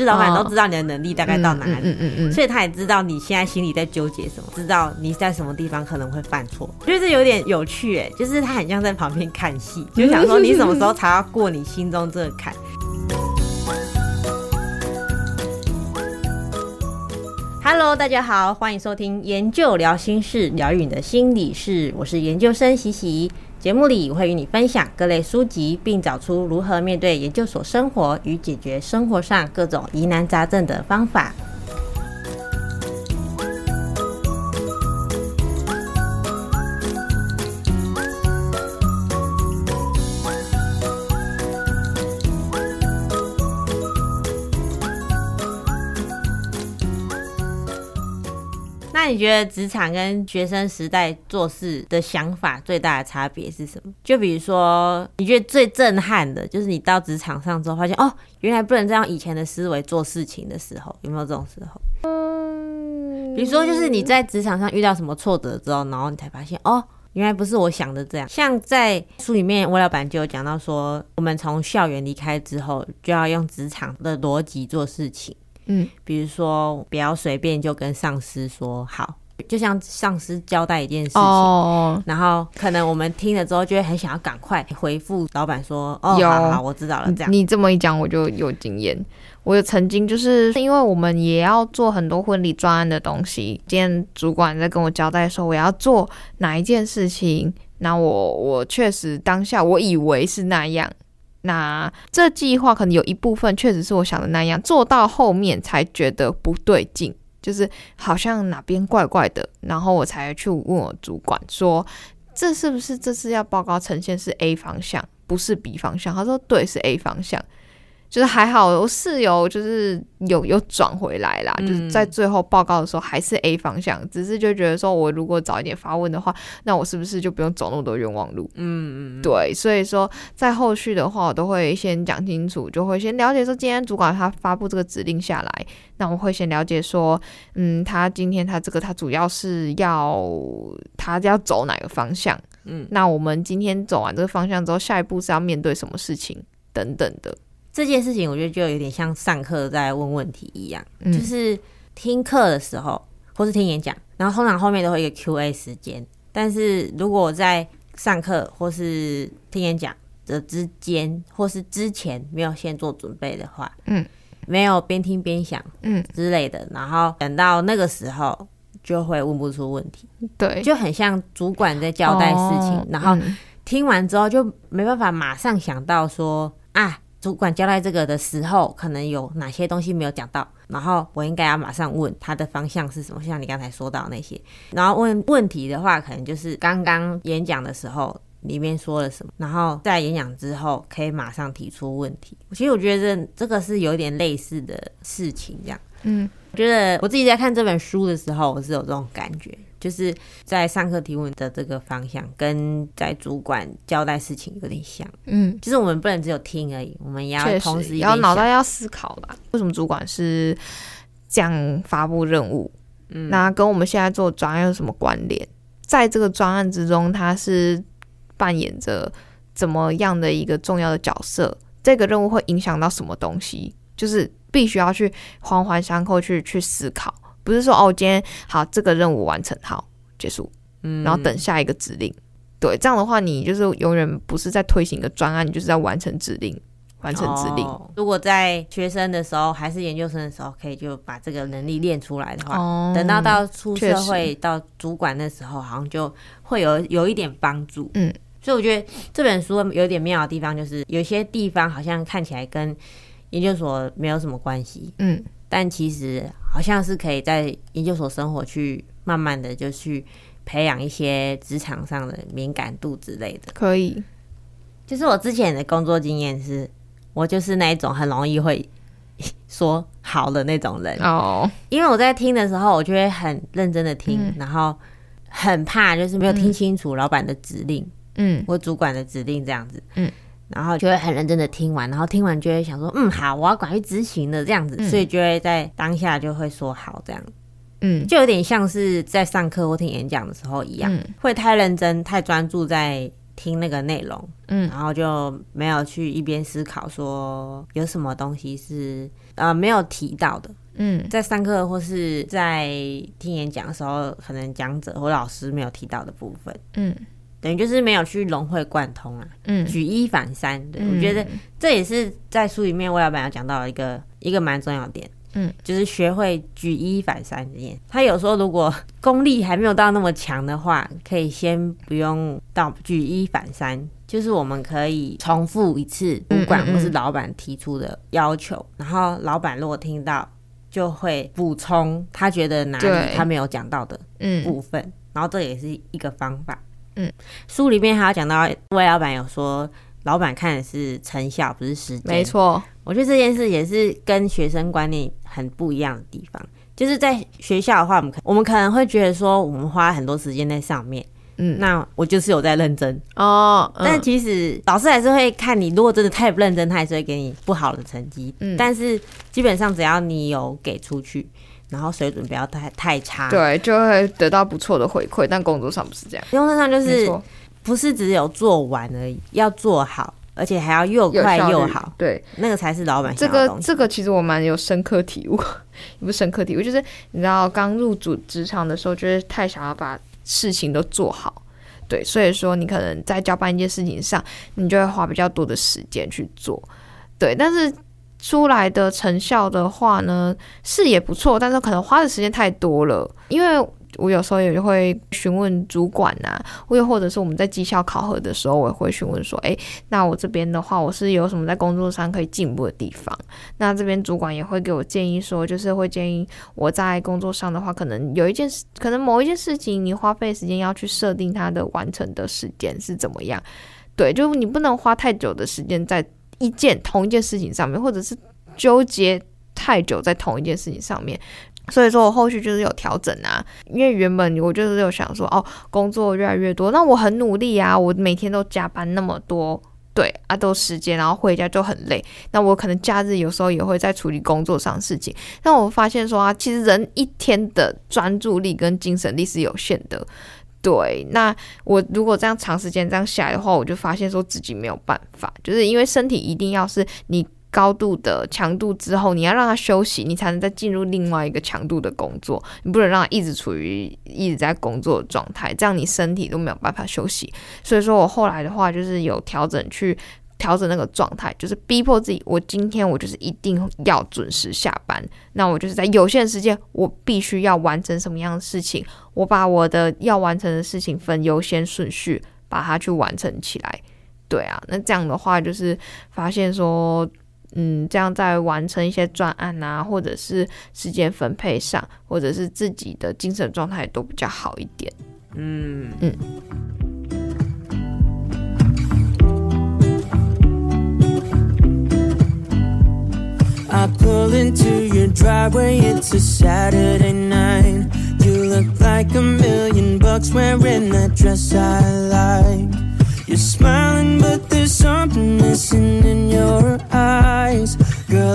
就老板都知道你的能力大概到哪里，嗯嗯所以他也知道你现在心里在纠结什么，知道你在什么地方可能会犯错，我觉得这有点有趣哎，就是他很像在旁边看戏，就想说你什么时候才要过你心中这个坎。Hello，大家好，欢迎收听研究聊心事，疗愈你的心理事，我是研究生喜喜。节目里会与你分享各类书籍，并找出如何面对研究所生活与解决生活上各种疑难杂症的方法。那你觉得职场跟学生时代做事的想法最大的差别是什么？就比如说，你觉得最震撼的就是你到职场上之后发现，哦，原来不能这样以前的思维做事情的时候，有没有这种时候？嗯，比如说，就是你在职场上遇到什么挫折之后，然后你才发现，哦，原来不是我想的这样。像在书里面，魏老板就有讲到说，我们从校园离开之后，就要用职场的逻辑做事情。嗯，比如说不要随便就跟上司说好，就像上司交代一件事情，oh. 然后可能我们听了之后就会很想要赶快回复老板说，哦，好好，我知道了。这样你这么一讲，我就有经验。我有曾经就是因为我们也要做很多婚礼专案的东西，今天主管在跟我交代说我要做哪一件事情，那我我确实当下我以为是那样。那这计划可能有一部分确实是我想的那样，做到后面才觉得不对劲，就是好像哪边怪怪的，然后我才去问我主管说，这是不是这次要报告呈现是 A 方向，不是 B 方向？他说对，是 A 方向。就是还好，我室友就是有有转回来啦，嗯、就是在最后报告的时候还是 A 方向，只是就觉得说我如果早一点发问的话，那我是不是就不用走那么多冤枉路？嗯嗯，对，所以说在后续的话，我都会先讲清楚，就会先了解说今天主管他发布这个指令下来，那我会先了解说，嗯，他今天他这个他主要是要他要走哪个方向？嗯，那我们今天走完这个方向之后，下一步是要面对什么事情等等的。这件事情我觉得就有点像上课在问问题一样，嗯、就是听课的时候或是听演讲，然后通常后面都会有一个 Q&A 时间。但是如果我在上课或是听演讲的之间，或是之前没有先做准备的话，嗯，没有边听边想，嗯之类的，嗯、然后等到那个时候就会问不出问题，对，就很像主管在交代事情，哦、然后听完之后就没办法马上想到说啊。主管交代这个的时候，可能有哪些东西没有讲到，然后我应该要马上问他的方向是什么，像你刚才说到那些，然后问问题的话，可能就是刚刚演讲的时候里面说了什么，然后在演讲之后可以马上提出问题。其实我觉得这这个是有点类似的事情，这样，嗯，觉得我自己在看这本书的时候，我是有这种感觉。就是在上课提问的这个方向，跟在主管交代事情有点像。嗯，其实我们不能只有听而已，我们也要同时要脑袋要思考吧。为什么主管是这样发布任务？嗯，那跟我们现在做专案有什么关联？在这个专案之中，他是扮演着怎么样的一个重要的角色？这个任务会影响到什么东西？就是必须要去环环相扣去去思考。不是说哦，今天好，这个任务完成好结束，嗯，然后等下一个指令。对，这样的话，你就是永远不是在推行一个专案，你就是在完成指令，完成指令。哦，如果在学生的时候还是研究生的时候，可以就把这个能力练出来的话，哦，等到到出社会到主管的时候，好像就会有有一点帮助。嗯，所以我觉得这本书有点妙的地方，就是有些地方好像看起来跟研究所没有什么关系。嗯。但其实好像是可以在研究所生活，去慢慢的就去培养一些职场上的敏感度之类的。可以，就是我之前的工作经验是，我就是那一种很容易会 说好的那种人哦。因为我在听的时候，我就会很认真的听，嗯、然后很怕就是没有听清楚老板的指令，嗯，或主管的指令这样子，嗯。然后就会很认真的听完，然后听完就会想说，嗯，好，我要赶快执行的这样子，嗯、所以就会在当下就会说好这样，嗯，就有点像是在上课或听演讲的时候一样，嗯、会太认真、太专注在听那个内容，嗯，然后就没有去一边思考说有什么东西是呃没有提到的，嗯，在上课或是在听演讲的时候，可能讲者或老师没有提到的部分，嗯，等于就是没有去融会贯通啊，嗯，举一反三，对，嗯，我觉得这也是在书里面魏老板要讲到的一个一个蛮重要的点。嗯，就是学会举一反三这件。他有时候如果 功力还没有到那么强的话，可以先不用到举一反三，就是我们可以重复一次主管或是老板提出的要求，嗯嗯嗯，然后老板如果听到，就会补充他觉得哪里他没有讲到的部分，嗯，然后这也是一个方法。嗯，书里面还有讲到，魏老板有说。老板看的是成效，不是时间。没错，我觉得这件事也是跟学生观念很不一样的地方。就是在学校的话，我们可我们可能会觉得说，我们花很多时间在上面，嗯，那我就是有在认真哦。嗯、但其实老师还是会看你，如果真的太不认真，他还是会给你不好的成绩。嗯，但是基本上只要你有给出去，然后水准不要太太差，对，就会得到不错的回馈。但工作上不是这样，工作上就是。不是只有做完而已，要做好，而且还要又快又好。对，那个才是老板。这个这个其实我蛮有深刻体悟，也 不是深刻体悟，就是你知道刚入主职场的时候，就是太想要把事情都做好。对，所以说你可能在交办一件事情上，你就会花比较多的时间去做。对，但是出来的成效的话呢，是也不错，但是可能花的时间太多了，因为。我有时候也会询问主管呐、啊，又或者是我们在绩效考核的时候，我也会询问说，哎，那我这边的话，我是有什么在工作上可以进步的地方？那这边主管也会给我建议说，就是会建议我在工作上的话，可能有一件事，可能某一件事情，你花费时间要去设定它的完成的时间是怎么样？对，就你不能花太久的时间在一件同一件事情上面，或者是纠结太久在同一件事情上面。所以说我后续就是有调整啊，因为原本我就是有想说，哦，工作越来越多，那我很努力啊，我每天都加班那么多，对啊，都时间，然后回家就很累，那我可能假日有时候也会在处理工作上事情，但我发现说啊，其实人一天的专注力跟精神力是有限的，对，那我如果这样长时间这样下来的话，我就发现说自己没有办法，就是因为身体一定要是你。高度的强度之后，你要让它休息，你才能再进入另外一个强度的工作。你不能让它一直处于一直在工作的状态，这样你身体都没有办法休息。所以说我后来的话，就是有调整去调整那个状态，就是逼迫自己，我今天我就是一定要准时下班。那我就是在有限时间，我必须要完成什么样的事情，我把我的要完成的事情分优先顺序，把它去完成起来。对啊，那这样的话就是发现说。嗯，这样在完成一些专案啊，或者是时间分配上，或者是自己的精神状态都比较好一点。嗯嗯。Girl,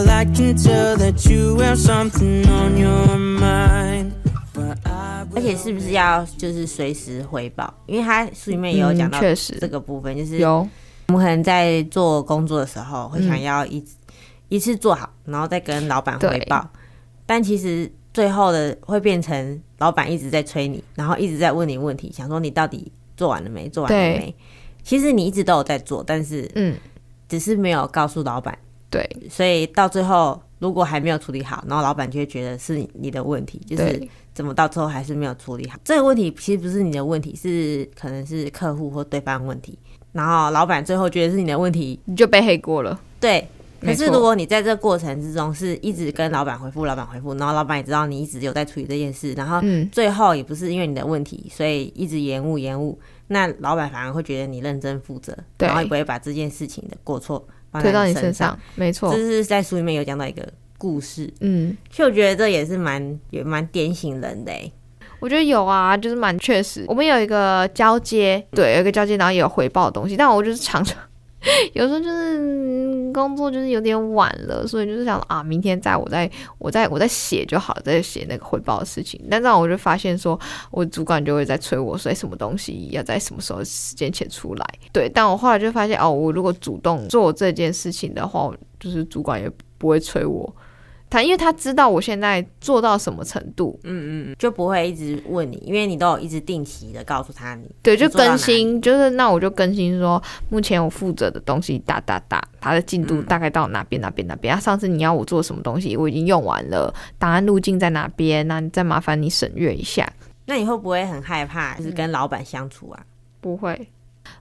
I can tell that you have something on your mind. 而且是不是要就是随时回报？因为他书里面也有讲到，确实。这个部分就是有。我们可能在做工作的时候会想要一一次做好，然后再跟老板汇报。但其实最后的会变成老板一直在催你，然后一直在问你问题，想说你到底做完了没？做完了没？其实你一直都有在做，但是嗯，只是没有告诉老板。对，所以到最后如果还没有处理好，然后老板就会觉得是你的问题，就是怎么到最后还是没有处理好。这个问题其实不是你的问题，是可能是客户或对方问题。然后老板最后觉得是你的问题，你就背黑锅了。对，可是如果你在这过程之中是一直跟老板回复，老板回复，然后老板也知道你一直有在处理这件事，然后最后也不是因为你的问题，所以一直延误延误，那老板反而会觉得你认真负责，然后也不会把这件事情的过错。推到你身上，没错，这是在书里面有讲到一个故事，嗯，其实我觉得这也是蛮也蛮点醒人的，我觉得有啊，就是蛮确实。我们有一个交接，对，有一个交接，然后也有回报的东西，但我就是常常 有时候就是工作就是有点晚了，所以就是想啊，明天再我再我再我再写就好了，再写那个汇报的事情。但这样我就发现说，我主管就会在催我说，哎，什么东西要在什么时候时间前出来？对，但我后来就发现哦，我如果主动做这件事情的话，就是主管也不会催我。他因为他知道我现在做到什么程度，嗯嗯，就不会一直问你，因为你都有一直定期的告诉他你，对，就更新，就是那我就更新说，目前我负责的东西哒哒哒，他的进度大概到哪边哪边哪边啊？上次你要我做什么东西，我已经用完了，档案路径在哪边？那你再麻烦你审阅一下。那你会不会很害怕，就是跟老板相处啊？不会，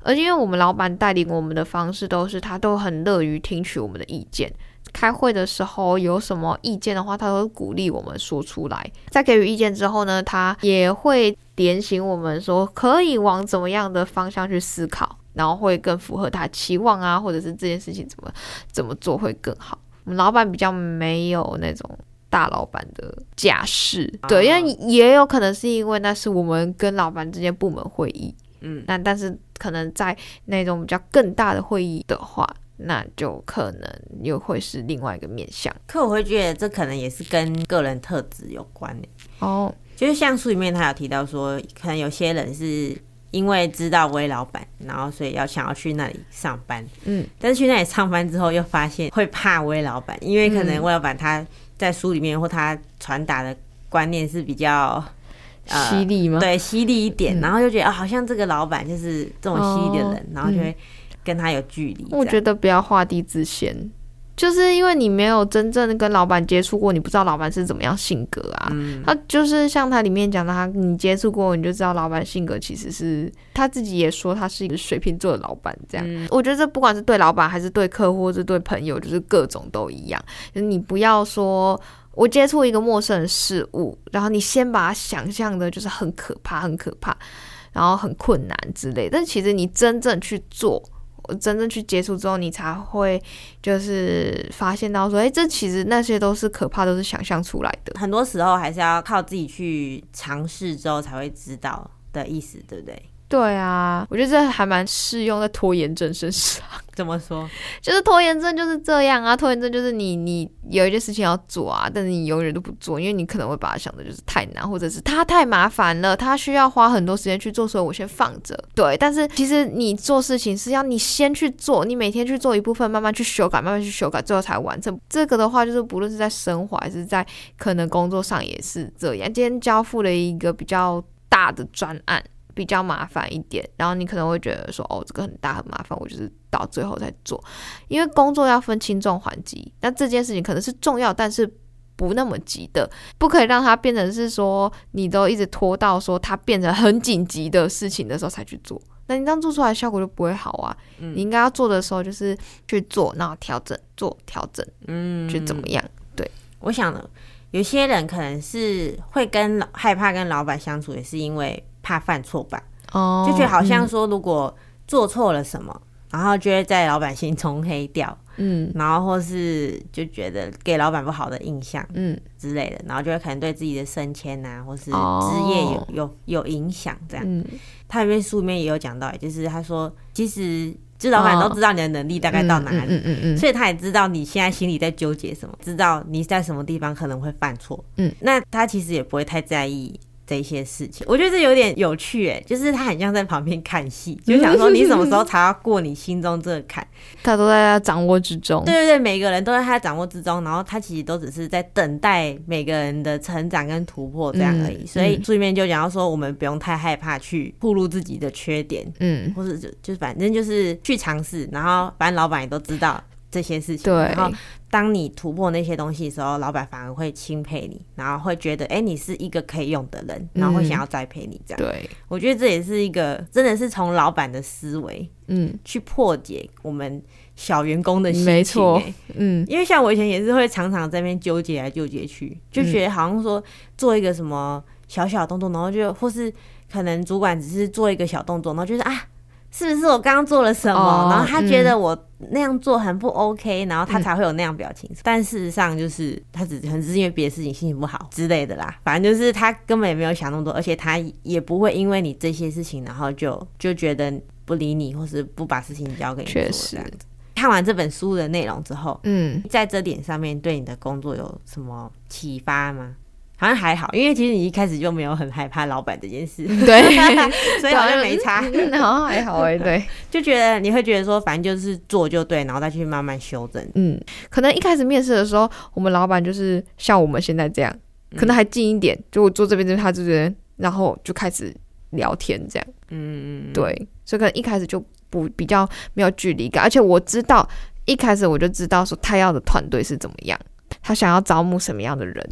而且因为我们老板带领我们的方式都是，他都很乐于听取我们的意见。开会的时候有什么意见的话，他都会鼓励我们说出来。在给予意见之后呢，他也会点醒我们说可以往怎么样的方向去思考，然后会更符合他期望啊，或者是这件事情怎么怎么做会更好。我们老板比较没有那种大老板的架势，对，因为也有可能是因为那是我们跟老板之间部门会议，嗯，那但是可能在那种比较更大的会议的话。那就可能又会是另外一个面向，可我会觉得这可能也是跟个人特质有关的哦。就是像书里面他有提到说，可能有些人是因为知道威老板，然后所以要想要去那里上班，嗯，但是去那里上班之后又发现会怕威老板，因为可能威老板他在书里面或他传达的观念是比较犀利吗？对，犀利一点，然后就觉得啊，好像这个老板就是这种犀利的人，然后就会。跟他有距离，我觉得不要画地自限，就是因为你没有真正跟老板接触过，你不知道老板是怎么样性格啊。嗯、他就是像他里面讲的，他你接触过，你就知道老板性格其实是他自己也说他是一个水瓶座的老板这样。嗯、我觉得这不管是对老板还是对客户，或是对朋友，就是各种都一样。就是你不要说我接触一个陌生的事物，然后你先把它想象的就是很可怕、很可怕，然后很困难之类。但其实你真正去做。我真正去接触之后，你才会就是发现到说，哎，这其实那些都是可怕，都是想象出来的。很多时候还是要靠自己去尝试之后才会知道的意思，对不对？对啊，我觉得这还蛮适用在拖延症身上。怎么说？就是拖延症就是这样啊，拖延症就是你你有一件事情要做啊，但是你永远都不做，因为你可能会把它想的就是太难，或者是它太麻烦了，它需要花很多时间去做，所以我先放着。对，但是其实你做事情是要你先去做，你每天去做一部分，慢慢去修改，慢慢去修改，最后才完成。这个的话，就是不论是在生活还是在可能工作上也是这样。今天交付了一个比较大的专案。比较麻烦一点，然后你可能会觉得说，哦，这个很大很麻烦，我就是到最后再做，因为工作要分轻重缓急，那这件事情可能是重要，但是不那么急的，不可以让它变成是说你都一直拖到说它变成很紧急的事情的时候才去做，那你这样做出来效果就不会好啊。你应该要做的时候就是去做，然后调整，做调整，嗯，去怎么样？对，我想呢，有些人可能是会跟害怕跟老板相处，也是因为。怕犯错吧，哦，就觉得好像说，如果做错了什么，嗯、然后就会在老板心中黑掉，嗯，然后或是就觉得给老板不好的印象，嗯。之类的，然后就会可能对自己的升迁啊，或是职业有、哦、有有影响这样。嗯，他里面书里面也有讲到，就是他说，其实就老板都知道你的能力大概到哪里，嗯嗯，所以他也知道你现在心里在纠结什么，知道你在什么地方可能会犯错，嗯，那他其实也不会太在意。这些事情，我觉得这有点有趣哎，就是他很像在旁边看戏，就想说你什么时候才要过你心中这个坎，他都在他掌握之中。对对对，每个人都在他掌握之中，然后他其实都只是在等待每个人的成长跟突破这样而已。嗯、所以书里面就讲到说，我们不用太害怕去暴露自己的缺点，嗯，或者就就反正就是去尝试，然后反正老板也都知道这些事情，对，然后。当你突破那些东西的时候，老板反而会钦佩你，然后会觉得，哎、欸，你是一个可以用的人，然后会想要栽培你这样。嗯、对，我觉得这也是一个，真的是从老板的思维，嗯，去破解我们小员工的心情。没错，嗯，因为像我以前也是会常常在那边纠结来纠结去，就觉得好像说做一个什么小小动作，然后就或是可能主管只是做一个小动作，然后就是啊。是不是我刚刚做了什么？Oh, 然后他觉得我那样做很不 OK，、嗯、然后他才会有那样表情。嗯、但事实上就是他只可能是因为别的事情心情不好之类的啦。反正就是他根本也没有想那么多，而且他也不会因为你这些事情，然后就就觉得不理你，或是不把事情交给你做这样子。确实。看完这本书的内容之后，嗯，在这点上面对你的工作有什么启发吗？好像还好，因为其实你一开始就没有很害怕老板这件事，对，所以好像没差，然后还好哎，对，就觉得你会觉得说，反正就是做就对，然后再去慢慢修正。嗯，可能一开始面试的时候，我们老板就是像我们现在这样，可能还近一点，就我坐这边，就他这边，然后就开始聊天这样。嗯嗯，对，所以可能一开始就不比较没有距离感，而且我知道一开始我就知道说他要的团队是怎么样，他想要招募什么样的人。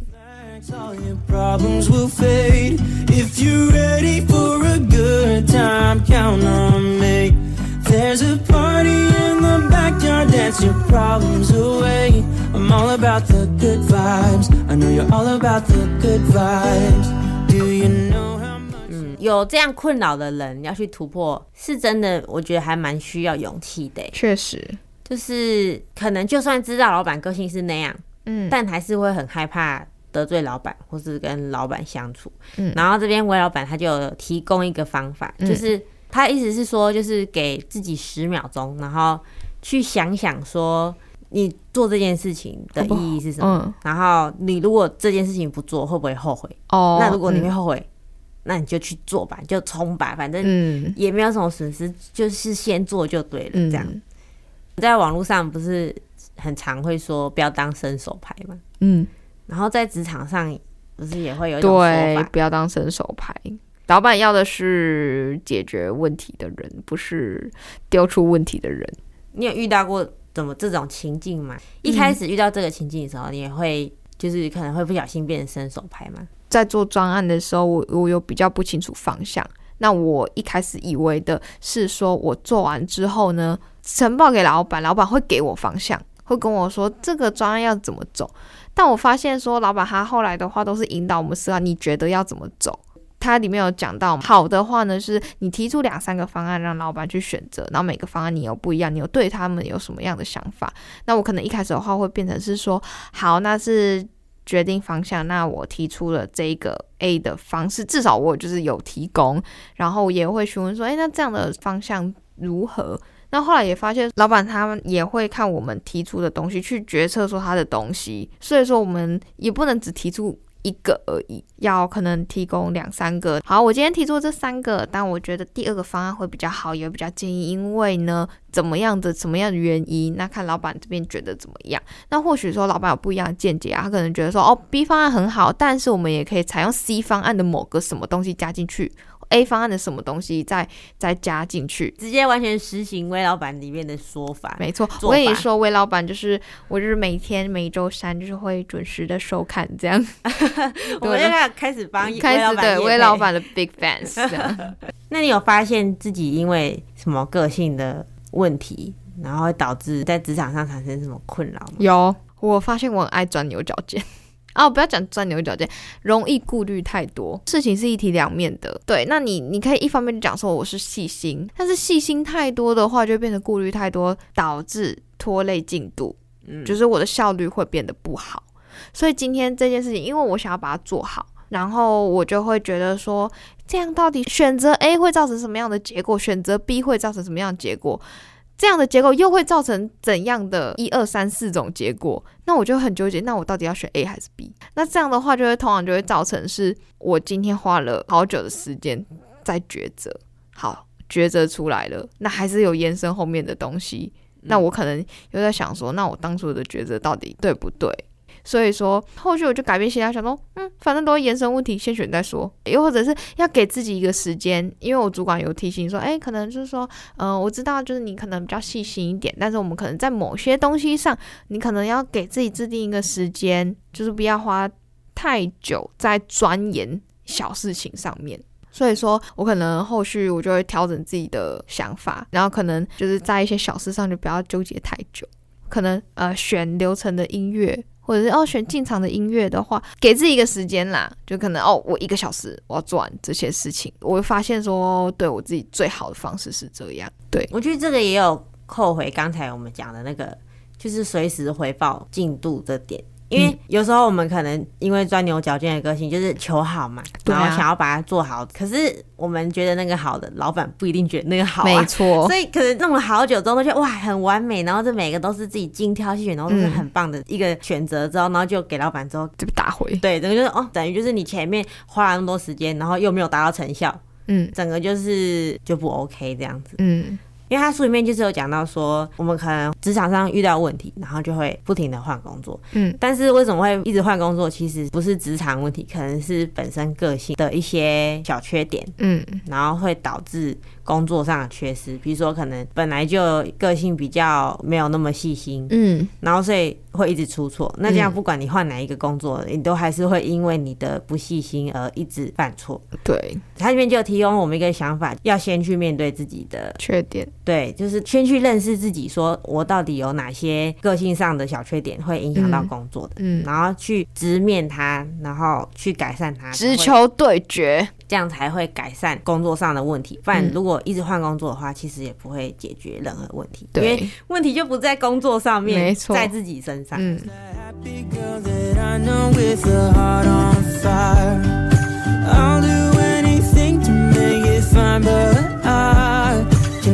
嗯，有这样困扰的人要去突破，是真的，我觉得还蛮需要勇气的。确实，就是可能就算知道老板个性是那样，嗯，但还是会很害怕。得罪老板，或是跟老板相处，嗯，然后这边韦老板他就有提供一个方法，嗯，就是他意思是说，就是给自己十秒钟，然后去想想说，你做这件事情的意义是什么？嗯，然后你如果这件事情不做，会不会后悔？哦，那如果你会后悔，嗯，那你就去做吧，就冲吧，反正也没有什么损失，就是先做就对了。这样，嗯，在网络上不是很常会说不要当伸手牌吗？嗯。然后在职场上，不是也会有一种说法，对，不要当伸手牌。老板要的是解决问题的人，不是丢出问题的人。你有遇到过怎么这种情境吗？嗯、一开始遇到这个情境的时候，你也会就是可能会不小心变成伸手牌吗？在做专案的时候，我我有比较不清楚方向。那我一开始以为的是说，我做完之后呢，呈报给老板，老板会给我方向，会跟我说这个专案要怎么走。但我发现说，老板他后来的话都是引导我们思考，你觉得要怎么走？他里面有讲到，好的话呢，是你提出两三个方案让老板去选择，然后每个方案你有不一样，你有对他们有什么样的想法？那我可能一开始的话会变成是说，好，那是决定方向，那我提出了这个 A 的方式，至少我就是有提供，然后也会询问说，诶，那这样的方向如何？那后来也发现，老板他们也会看我们提出的东西去决策，说他的东西。所以说，我们也不能只提出一个而已，要可能提供两三个。好，我今天提出这三个，但我觉得第二个方案会比较好，也比较建议，因为呢，怎么样的什么样的原因？那看老板这边觉得怎么样？那或许说老板有不一样的见解啊，他可能觉得说，哦，B 方案很好，但是我们也可以采用 C 方案的某个什么东西加进去。A 方案的什么东西再再加进去，直接完全实行魏老板里面的说法。没错，我跟你说，魏老板就是我，就是每天每周三就是会准时的收看这样。我现在开始帮 开始对魏老板的 big fans。那你有发现自己因为什么个性的问题，然后导致在职场上产生什么困扰吗？有，我发现我很爱钻牛角尖。哦，不要讲钻牛角尖，容易顾虑太多。事情是一体两面的，对。那你你可以一方面就讲说我是细心，但是细心太多的话，就变成顾虑太多，导致拖累进度，嗯，就是我的效率会变得不好。所以今天这件事情，因为我想要把它做好，然后我就会觉得说，这样到底选择 A 会造成什么样的结果，选择 B 会造成什么样的结果？这样的结果又会造成怎样的一二三四种结果？那我就很纠结。那我到底要选 A 还是 B？那这样的话，就会通常就会造成是我今天花了好久的时间在抉择。好，抉择出来了，那还是有延伸后面的东西。那我可能又在想说，那我当初的抉择到底对不对？所以说，后续我就改变心态，想说，嗯，反正都会延伸问题，先选再说。又或者是要给自己一个时间，因为我主管有提醒说，哎，可能就是说，嗯、我知道就是你可能比较细心一点，但是我们可能在某些东西上，你可能要给自己制定一个时间，就是不要花太久在钻研小事情上面。所以说我可能后续我就会调整自己的想法，然后可能就是在一些小事上就不要纠结太久，可能呃选流程的音乐。或者是哦，选进场的音乐的话，给自己一个时间啦，就可能哦，我一个小时我要做完这些事情。我会发现说，对我自己最好的方式是这样。对，我觉得这个也有扣回刚才我们讲的那个，就是随时回报进度的点。因为有时候我们可能因为钻牛角尖的个性，就是求好嘛，然后想要把它做好。可是我们觉得那个好的，老板不一定觉得那个好，没错。所以可能弄了好久之后，都觉得哇很完美，然后这每个都是自己精挑细选，然后都是很棒的一个选择之后，然后就给老板之后就被打回。对，等于就是哦，等于就是你前面花了那么多时间，然后又没有达到成效，嗯，整个就是就不 OK 这样子，嗯。因为他书里面就是有讲到说，我们可能职场上遇到问题，然后就会不停的换工作。嗯，但是为什么会一直换工作？其实不是职场问题，可能是本身个性的一些小缺点。嗯，然后会导致工作上的缺失。比如说，可能本来就个性比较没有那么细心。嗯，然后所以会一直出错。那这样不管你换哪一个工作，你都还是会因为你的不细心而一直犯错。对，他这边就提供我们一个想法，要先去面对自己的缺点。对，就是先去认识自己，说我到底有哪些个性上的小缺点会影响到工作的，嗯，嗯，然后去直面它，然后去改善它，直球对决，这样才会改善工作上的问题。不然如果一直换工作的话，其实也不会解决任何问题，对，因为问题就不在工作上面，没错，在自己身上。嗯。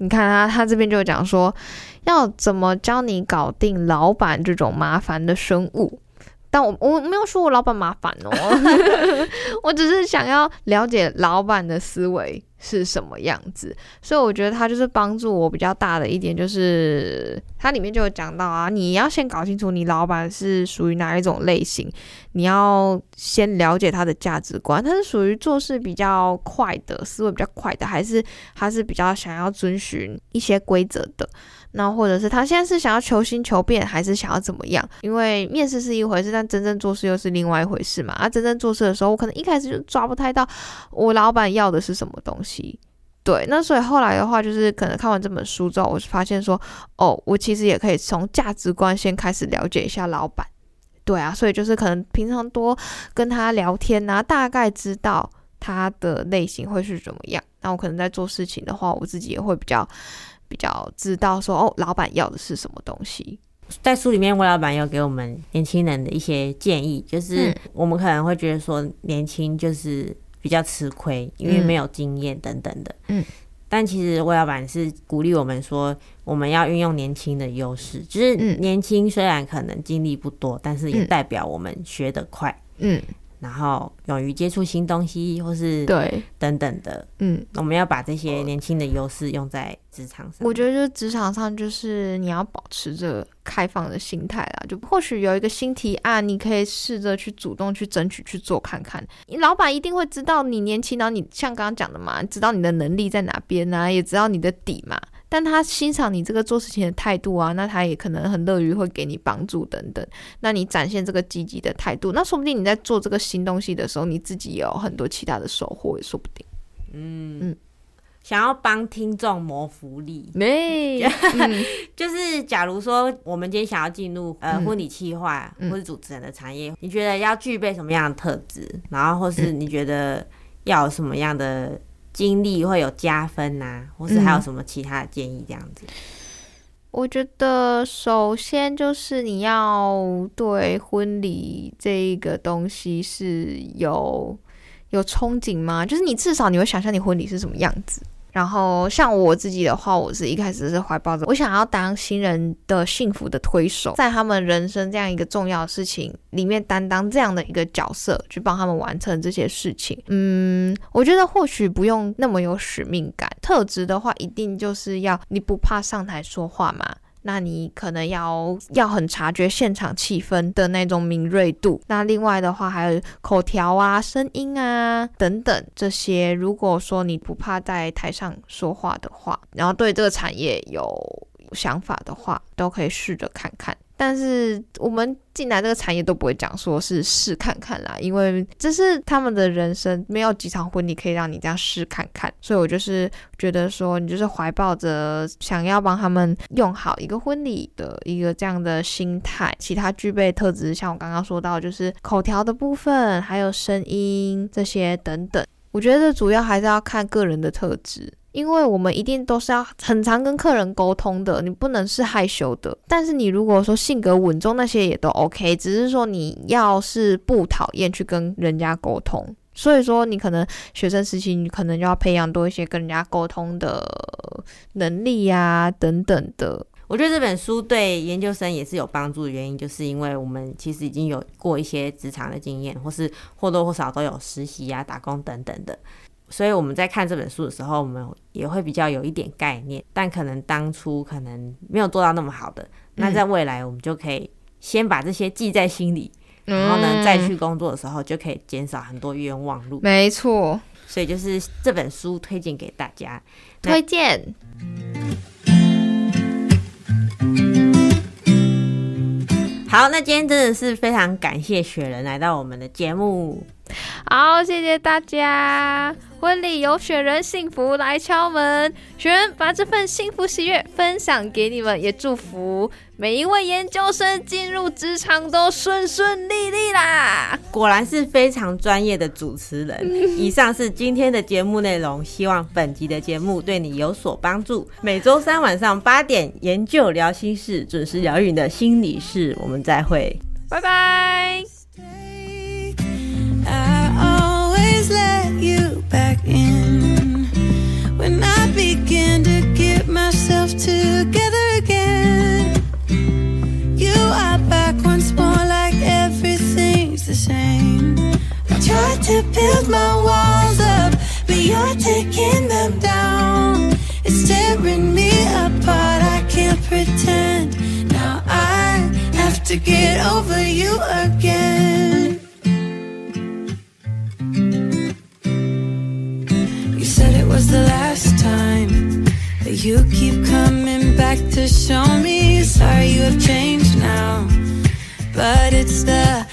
你看他他这边就讲说，要怎么教你搞定老板这种麻烦的生物。但我我没有说我老板麻烦哦，我只是想要了解老板的思维是什么样子，所以我觉得它就是帮助我比较大的一点，就是它里面就有讲到啊，你要先搞清楚你老板是属于哪一种类型，你要先了解他的价值观，他是属于做事比较快的，思维比较快的，还是他是比较想要遵循一些规则的。那或者是他现在是想要求新求变，还是想要怎么样？因为面试是一回事，但真正做事又是另外一回事嘛。啊，真正做事的时候，我可能一开始就抓不太到我老板要的是什么东西。对，那所以后来的话，就是可能看完这本书之后，我就发现说，哦，我其实也可以从价值观先开始了解一下老板。对啊，所以就是可能平常多跟他聊天啊，大概知道他的类型会是怎么样。那我可能在做事情的话，我自己也会比较。比较知道说哦，老板要的是什么东西。在书里面，魏老板有给我们年轻人的一些建议，就是我们可能会觉得说年轻就是比较吃亏，因为没有经验等等的。嗯，但其实魏老板是鼓励我们说，我们要运用年轻的优势，就是年轻虽然可能经历不多，但是也代表我们学得快。嗯。然后勇于接触新东西，或是对等等的，嗯，我们要把这些年轻的优势用在职场上。我觉得，就职场上，就是你要保持着开放的心态啦。就或许有一个新提案，你可以试着去主动去争取去做看看。你老板一定会知道你年轻，然后你像刚刚讲的嘛，知道你的能力在哪边啊，也知道你的底嘛。但他欣赏你这个做事情的态度啊，那他也可能很乐于会给你帮助等等。那你展现这个积极的态度，那说不定你在做这个新东西的时候，你自己也有很多其他的收获，也说不定。嗯嗯，想要帮听众谋福利，没，嗯、就是假如说我们今天想要进入呃婚礼企划或是主持人的产业，嗯、你觉得要具备什么样的特质？然后或是你觉得要有什么样的？经历会有加分呐、啊，或是还有什么其他的建议？这样子、嗯，我觉得首先就是你要对婚礼这一个东西是有有憧憬吗？就是你至少你会想象你婚礼是什么样子。然后像我自己的话，我是一开始是怀抱着我想要当新人的幸福的推手，在他们人生这样一个重要的事情里面担当这样的一个角色，去帮他们完成这些事情。嗯，我觉得或许不用那么有使命感，特质的话，一定就是要你不怕上台说话嘛。那你可能要要很察觉现场气氛的那种敏锐度。那另外的话，还有口条啊、声音啊等等这些。如果说你不怕在台上说话的话，然后对这个产业有想法的话，都可以试着看看。但是我们进来这个产业都不会讲说是试看看啦，因为这是他们的人生，没有几场婚礼可以让你这样试看看。所以我就是觉得说，你就是怀抱着想要帮他们用好一个婚礼的一个这样的心态，其他具备特质，像我刚刚说到，就是口条的部分，还有声音这些等等。我觉得主要还是要看个人的特质，因为我们一定都是要很常跟客人沟通的，你不能是害羞的。但是你如果说性格稳重那些也都 OK，只是说你要是不讨厌去跟人家沟通，所以说你可能学生时期你可能就要培养多一些跟人家沟通的能力呀、等等的。我觉得这本书对研究生也是有帮助的原因，就是因为我们其实已经有过一些职场的经验，或是或多或少都有实习啊、打工等等的，所以我们在看这本书的时候，我们也会比较有一点概念。但可能当初可能没有做到那么好的，那在未来我们就可以先把这些记在心里，然后呢再去工作的时候就可以减少很多冤枉路。没错，所以就是这本书推荐给大家，推荐。好，那今天真的是非常感谢雪人来到我们的节目。好，谢谢大家。婚礼有雪人，幸福来敲门。雪人把这份幸福喜悦分享给你们，也祝福每一位研究生进入职场都顺顺利利啦。果然是非常专业的主持人。以上是今天的节目内容，希望本集的节目对你有所帮助。每周三晚上八点，研究聊心事，准时疗愈你的心理事。我们再会，拜拜。back in when I began to get myself together again. You are back once more, like everything's the same. I tried to build my walls up, but you're taking them down. It's tearing me apart, I can't pretend. Now I have to get over you again. you keep coming back to show me. Sorry you have changed now, but it's the